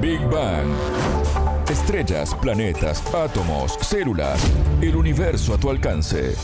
Big Bang. Estrellas, planetas, átomos, células, el universo a tu alcance.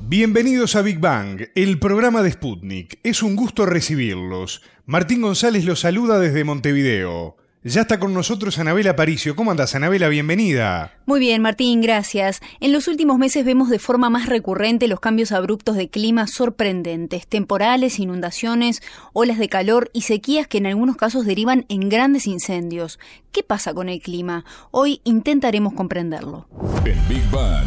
Bienvenidos a Big Bang, el programa de Sputnik. Es un gusto recibirlos. Martín González los saluda desde Montevideo. Ya está con nosotros Anabela Paricio. ¿Cómo andas, Anabela? Bienvenida. Muy bien, Martín, gracias. En los últimos meses vemos de forma más recurrente los cambios abruptos de clima sorprendentes, temporales, inundaciones, olas de calor y sequías que en algunos casos derivan en grandes incendios. ¿Qué pasa con el clima? Hoy intentaremos comprenderlo. En Big Bang.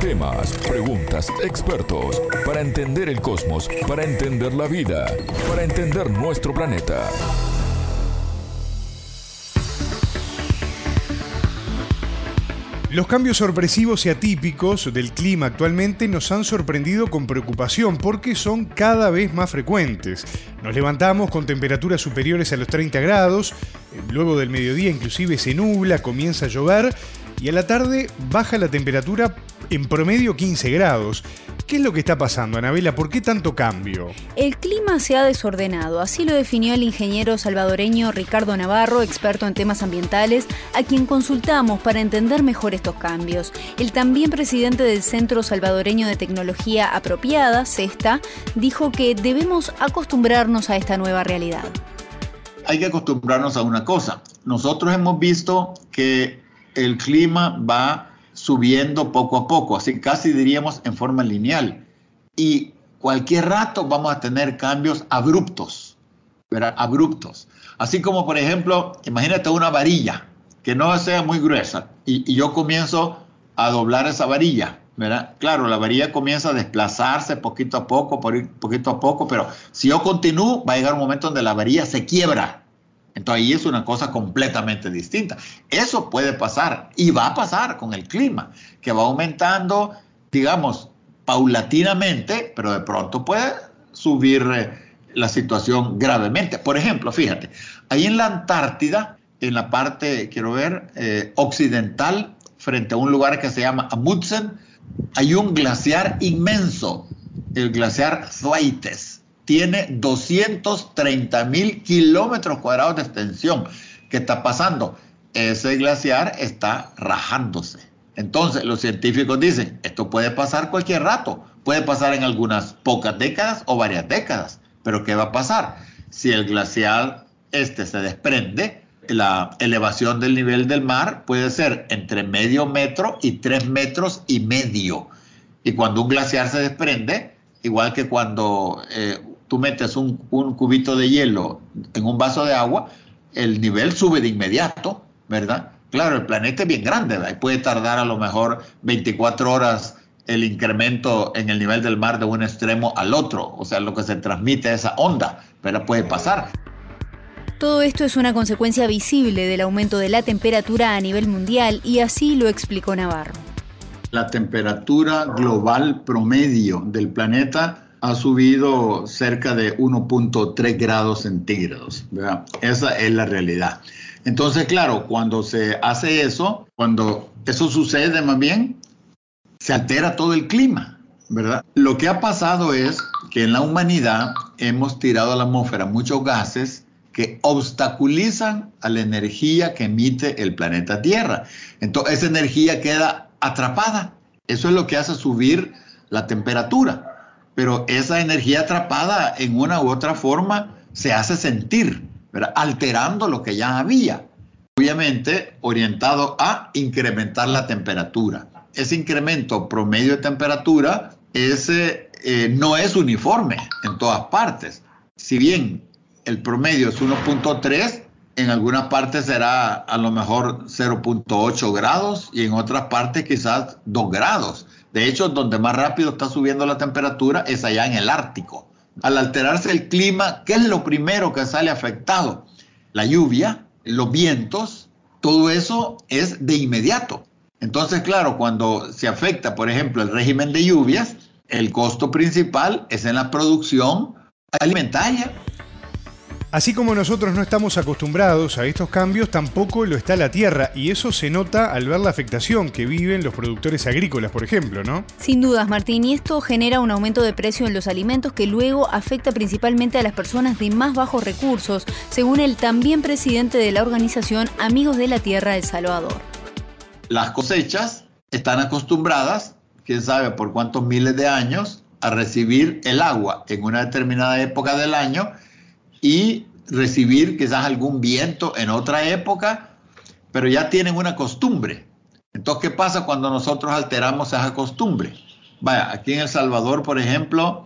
Temas, preguntas, expertos, para entender el cosmos, para entender la vida, para entender nuestro planeta. Los cambios sorpresivos y atípicos del clima actualmente nos han sorprendido con preocupación porque son cada vez más frecuentes. Nos levantamos con temperaturas superiores a los 30 grados, luego del mediodía inclusive se nubla, comienza a llover y a la tarde baja la temperatura en promedio 15 grados. ¿Qué es lo que está pasando, Anabela? ¿Por qué tanto cambio? El clima se ha desordenado, así lo definió el ingeniero salvadoreño Ricardo Navarro, experto en temas ambientales, a quien consultamos para entender mejor estos cambios. El también presidente del Centro Salvadoreño de Tecnología Apropiada, CESTA, dijo que debemos acostumbrarnos a esta nueva realidad. Hay que acostumbrarnos a una cosa. Nosotros hemos visto que el clima va subiendo poco a poco, así casi diríamos en forma lineal. Y cualquier rato vamos a tener cambios abruptos, ¿verdad? Abruptos. Así como, por ejemplo, imagínate una varilla que no sea muy gruesa y, yo comienzo a doblar esa varilla, ¿verdad? Claro, la varilla comienza a desplazarse poquito a poco, poquito a poco, pero si yo continúo, va a llegar un momento donde la varilla se quiebra, entonces ahí es una cosa completamente distinta. Eso puede pasar y va a pasar con el clima, que va aumentando, digamos, paulatinamente, pero de pronto puede subir eh, la situación gravemente. Por ejemplo, fíjate, ahí en la Antártida, en la parte, quiero ver, eh, occidental, frente a un lugar que se llama Amundsen, hay un glaciar inmenso, el glaciar Thwaites tiene 230 mil kilómetros cuadrados de extensión. ¿Qué está pasando? Ese glaciar está rajándose. Entonces, los científicos dicen, esto puede pasar cualquier rato, puede pasar en algunas pocas décadas o varias décadas, pero ¿qué va a pasar? Si el glaciar este se desprende, la elevación del nivel del mar puede ser entre medio metro y tres metros y medio. Y cuando un glaciar se desprende, igual que cuando eh, tú metes un, cubito de hielo en un vaso de agua, el nivel sube de inmediato, ¿verdad? Claro, el planeta es bien grande, ¿verdad? Y puede tardar a lo mejor 24 horas el incremento en el nivel del mar de un extremo al otro, o sea, lo que se transmite esa onda, pero puede pasar. Todo esto es una consecuencia visible del aumento de la temperatura a nivel mundial y así lo explicó Navarro. La temperatura global promedio del planeta ha subido cerca de 1.3 grados centígrados. Esa es la realidad. Entonces, claro, cuando se hace eso, cuando eso sucede más bien, se altera todo el clima, ¿verdad? Lo que ha pasado es que en la humanidad hemos tirado a la atmósfera muchos gases que obstaculizan a la energía que emite el planeta Tierra. Entonces, esa energía queda atrapada. Eso es lo que hace subir la temperatura pero esa energía atrapada en una u otra forma se hace sentir, alterando lo que ya había. Obviamente orientado a incrementar la temperatura. Ese incremento promedio de temperatura eh, no es uniforme en todas partes. Si bien el promedio es 1.3, en algunas partes será a lo mejor 0.8 grados y en otras partes quizás 2 grados. De hecho, donde más rápido está subiendo la temperatura es allá en el Ártico. Al alterarse el clima, ¿qué es lo primero que sale afectado? La lluvia, los vientos, todo eso es de inmediato. Entonces, claro, cuando se afecta, por ejemplo, el régimen de lluvias, el costo principal es en la producción alimentaria. Así como nosotros no estamos acostumbrados a estos cambios, tampoco lo está la tierra, y eso se nota al ver la afectación que viven los productores agrícolas, por ejemplo, ¿no? Sin dudas, Martín, y esto genera un aumento de precio en los alimentos que luego afecta principalmente a las personas de más bajos recursos, según el también presidente de la organización Amigos de la Tierra El Salvador. Las cosechas están acostumbradas, quién sabe por cuántos miles de años, a recibir el agua en una determinada época del año y recibir quizás algún viento en otra época, pero ya tienen una costumbre. Entonces, ¿qué pasa cuando nosotros alteramos esa costumbre? Vaya, aquí en El Salvador, por ejemplo,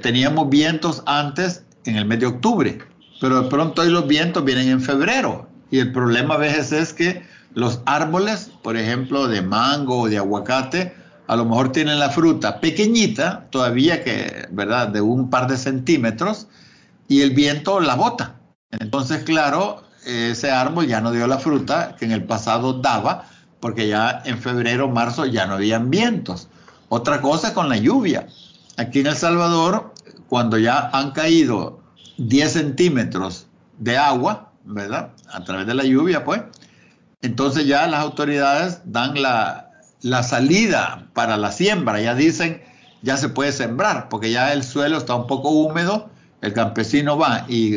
teníamos vientos antes en el mes de octubre, pero de pronto hoy los vientos vienen en febrero. Y el problema a veces es que los árboles, por ejemplo, de mango o de aguacate, a lo mejor tienen la fruta pequeñita, todavía que, ¿verdad?, de un par de centímetros, y el viento la bota. Entonces, claro, ese árbol ya no dio la fruta que en el pasado daba, porque ya en febrero, marzo ya no habían vientos. Otra cosa con la lluvia. Aquí en El Salvador, cuando ya han caído 10 centímetros de agua, ¿verdad? A través de la lluvia, pues, entonces ya las autoridades dan la, la salida para la siembra, ya dicen, ya se puede sembrar, porque ya el suelo está un poco húmedo el campesino va y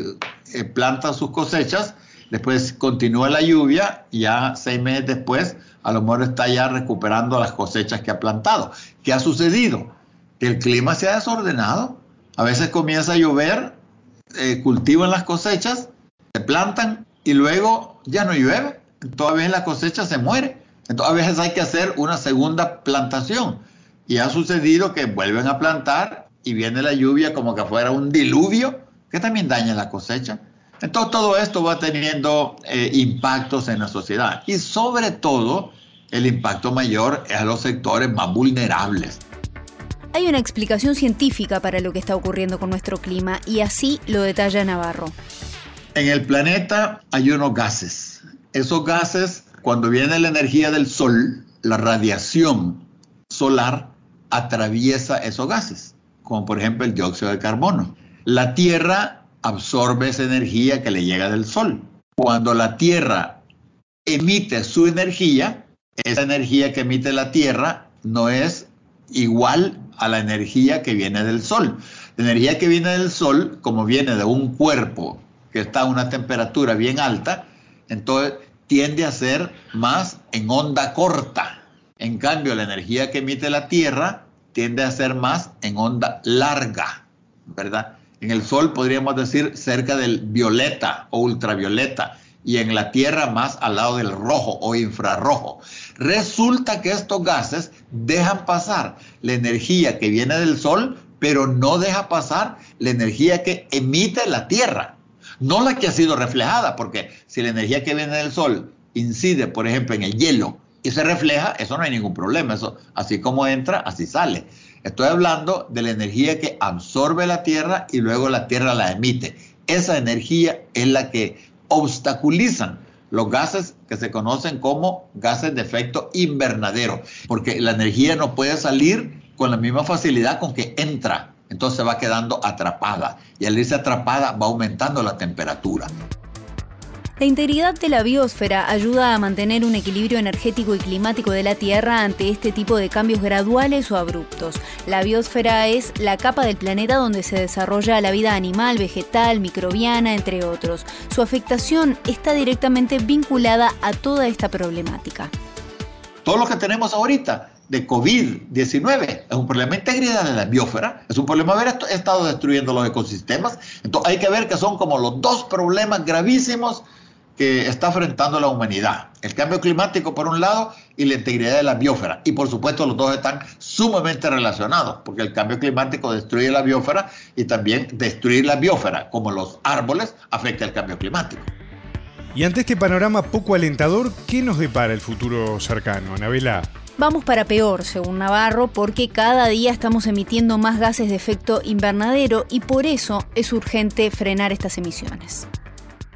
eh, planta sus cosechas, después continúa la lluvia y ya seis meses después a lo mejor está ya recuperando las cosechas que ha plantado. ¿Qué ha sucedido? Que el clima se ha desordenado. A veces comienza a llover, eh, cultivan las cosechas, se plantan y luego ya no llueve. Todavía la cosecha se muere. Entonces a veces hay que hacer una segunda plantación. Y ha sucedido que vuelven a plantar y viene la lluvia como que fuera un diluvio que también daña la cosecha. Entonces todo esto va teniendo eh, impactos en la sociedad y sobre todo el impacto mayor es a los sectores más vulnerables. Hay una explicación científica para lo que está ocurriendo con nuestro clima y así lo detalla Navarro. En el planeta hay unos gases. Esos gases, cuando viene la energía del sol, la radiación solar atraviesa esos gases como por ejemplo el dióxido de carbono. La Tierra absorbe esa energía que le llega del Sol. Cuando la Tierra emite su energía, esa energía que emite la Tierra no es igual a la energía que viene del Sol. La energía que viene del Sol, como viene de un cuerpo que está a una temperatura bien alta, entonces tiende a ser más en onda corta. En cambio, la energía que emite la Tierra tiende a ser más en onda larga, ¿verdad? En el Sol podríamos decir cerca del violeta o ultravioleta y en la Tierra más al lado del rojo o infrarrojo. Resulta que estos gases dejan pasar la energía que viene del Sol, pero no deja pasar la energía que emite la Tierra, no la que ha sido reflejada, porque si la energía que viene del Sol incide, por ejemplo, en el hielo y se refleja, eso no hay ningún problema. Eso, así como entra, así sale. Estoy hablando de la energía que absorbe la Tierra y luego la Tierra la emite. Esa energía es la que obstaculizan los gases que se conocen como gases de efecto invernadero, porque la energía no puede salir con la misma facilidad con que entra, entonces va quedando atrapada y al irse atrapada va aumentando la temperatura. La integridad de la biosfera ayuda a mantener un equilibrio energético y climático de la Tierra ante este tipo de cambios graduales o abruptos. La biosfera es la capa del planeta donde se desarrolla la vida animal, vegetal, microbiana, entre otros. Su afectación está directamente vinculada a toda esta problemática. Todo lo que tenemos ahorita de COVID-19 es un problema de integridad de la biosfera, es un problema de haber estado destruyendo los ecosistemas. Entonces hay que ver que son como los dos problemas gravísimos que está enfrentando la humanidad. El cambio climático por un lado y la integridad de la biosfera. Y por supuesto los dos están sumamente relacionados, porque el cambio climático destruye la biosfera y también destruir la biosfera, como los árboles, afecta el cambio climático. Y ante este panorama poco alentador, ¿qué nos depara el futuro cercano, Anabela? Vamos para peor, según Navarro, porque cada día estamos emitiendo más gases de efecto invernadero y por eso es urgente frenar estas emisiones.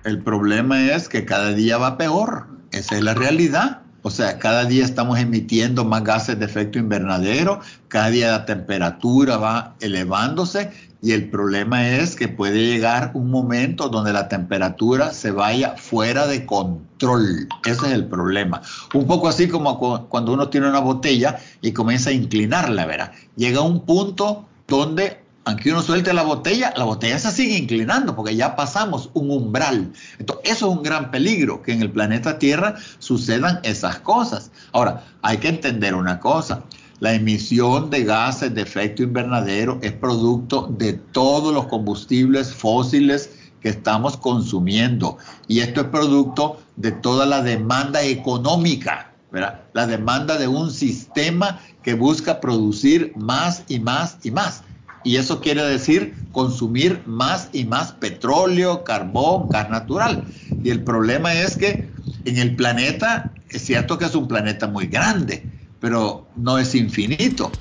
El problema es que cada día va peor. Esa es la realidad. O sea, cada día estamos emitiendo más gases de efecto invernadero, cada día la temperatura va elevándose Y el problema es que puede llegar un momento donde la temperatura se vaya fuera de control. Ese es el problema. Un poco así como cuando uno tiene una botella y comienza a inclinarla, ¿verdad? Llega un punto donde, aunque uno suelte la botella, la botella se sigue inclinando porque ya pasamos un umbral. Entonces, eso es un gran peligro, que en el planeta Tierra sucedan esas cosas. Ahora, hay que entender una cosa. La emisión de gases de efecto invernadero es producto de todos los combustibles fósiles que estamos consumiendo. Y esto es producto de toda la demanda económica, la demanda de un sistema que busca producir más y más y más. Y eso quiere decir consumir más y más petróleo, carbón, gas natural. Y el problema es que en el planeta, es cierto que es un planeta muy grande, pero no es infinito.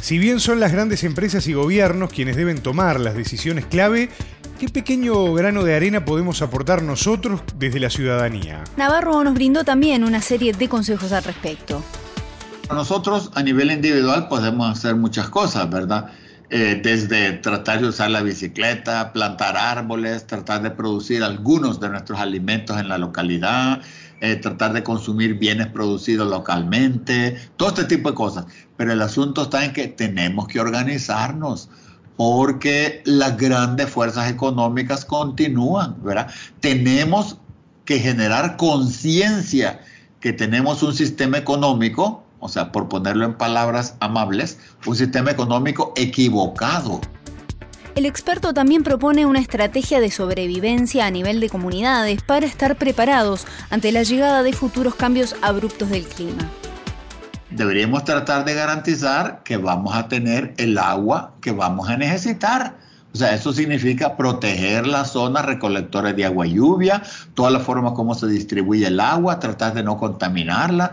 Si bien son las grandes empresas y gobiernos quienes deben tomar las decisiones clave, ¿qué pequeño grano de arena podemos aportar nosotros desde la ciudadanía? Navarro nos brindó también una serie de consejos al respecto. Nosotros a nivel individual podemos hacer muchas cosas, ¿verdad? Eh, desde tratar de usar la bicicleta, plantar árboles, tratar de producir algunos de nuestros alimentos en la localidad, eh, tratar de consumir bienes producidos localmente, todo este tipo de cosas. Pero el asunto está en que tenemos que organizarnos porque las grandes fuerzas económicas continúan, ¿verdad? Tenemos que generar conciencia que tenemos un sistema económico, o sea, por ponerlo en palabras amables, un sistema económico equivocado. El experto también propone una estrategia de sobrevivencia a nivel de comunidades para estar preparados ante la llegada de futuros cambios abruptos del clima. Deberíamos tratar de garantizar que vamos a tener el agua que vamos a necesitar. O sea, eso significa proteger las zonas recolectores de agua y lluvia, toda la forma como se distribuye el agua, tratar de no contaminarla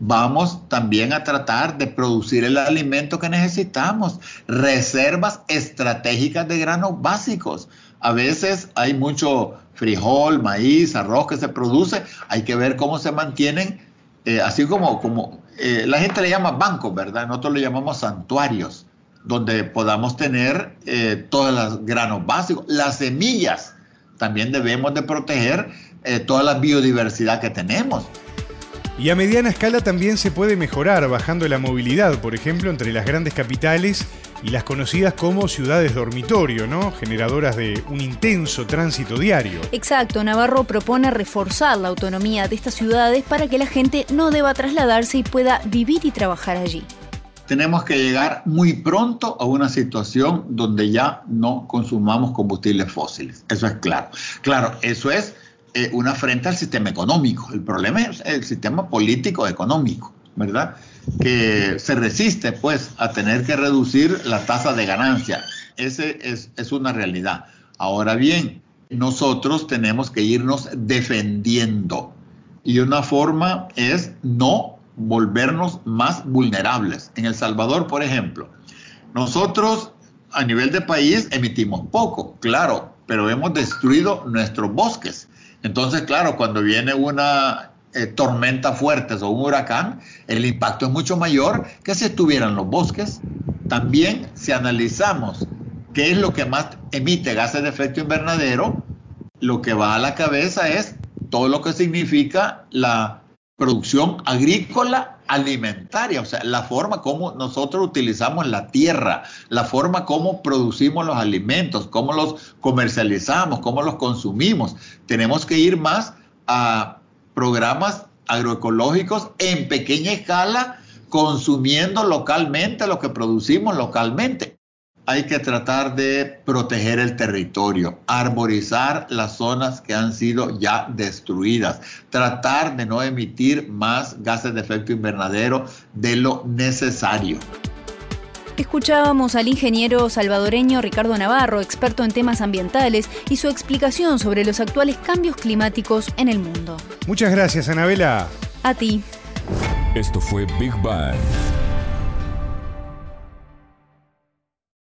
vamos también a tratar de producir el alimento que necesitamos, reservas estratégicas de granos básicos. A veces hay mucho frijol, maíz, arroz que se produce, hay que ver cómo se mantienen, eh, así como, como eh, la gente le llama bancos, ¿verdad? Nosotros le llamamos santuarios, donde podamos tener eh, todos los granos básicos, las semillas. También debemos de proteger toda la biodiversidad que tenemos. Y a mediana escala también se puede mejorar bajando la movilidad, por ejemplo, entre las grandes capitales y las conocidas como ciudades dormitorio, ¿no? Generadoras de un intenso tránsito diario. Exacto, Navarro propone reforzar la autonomía de estas ciudades para que la gente no deba trasladarse y pueda vivir y trabajar allí. Tenemos que llegar muy pronto a una situación donde ya no consumamos combustibles fósiles. Eso es claro. Claro, eso es eh, una frente al sistema económico. El problema es el sistema político económico, ¿verdad? Que se resiste, pues, a tener que reducir la tasa de ganancia. Ese es, es una realidad. Ahora bien, nosotros tenemos que irnos defendiendo. Y una forma es no volvernos más vulnerables. En El Salvador, por ejemplo, nosotros a nivel de país emitimos poco, claro, pero hemos destruido nuestros bosques. Entonces, claro, cuando viene una eh, tormenta fuerte o un huracán, el impacto es mucho mayor que si estuvieran los bosques. También, si analizamos qué es lo que más emite gases de efecto invernadero, lo que va a la cabeza es todo lo que significa la producción agrícola alimentaria, o sea, la forma como nosotros utilizamos la tierra, la forma como producimos los alimentos, cómo los comercializamos, cómo los consumimos. Tenemos que ir más a programas agroecológicos en pequeña escala, consumiendo localmente lo que producimos localmente hay que tratar de proteger el territorio, arborizar las zonas que han sido ya destruidas, tratar de no emitir más gases de efecto invernadero de lo necesario. Escuchábamos al ingeniero salvadoreño Ricardo Navarro, experto en temas ambientales, y su explicación sobre los actuales cambios climáticos en el mundo. Muchas gracias, Anabela. A ti. Esto fue Big Bang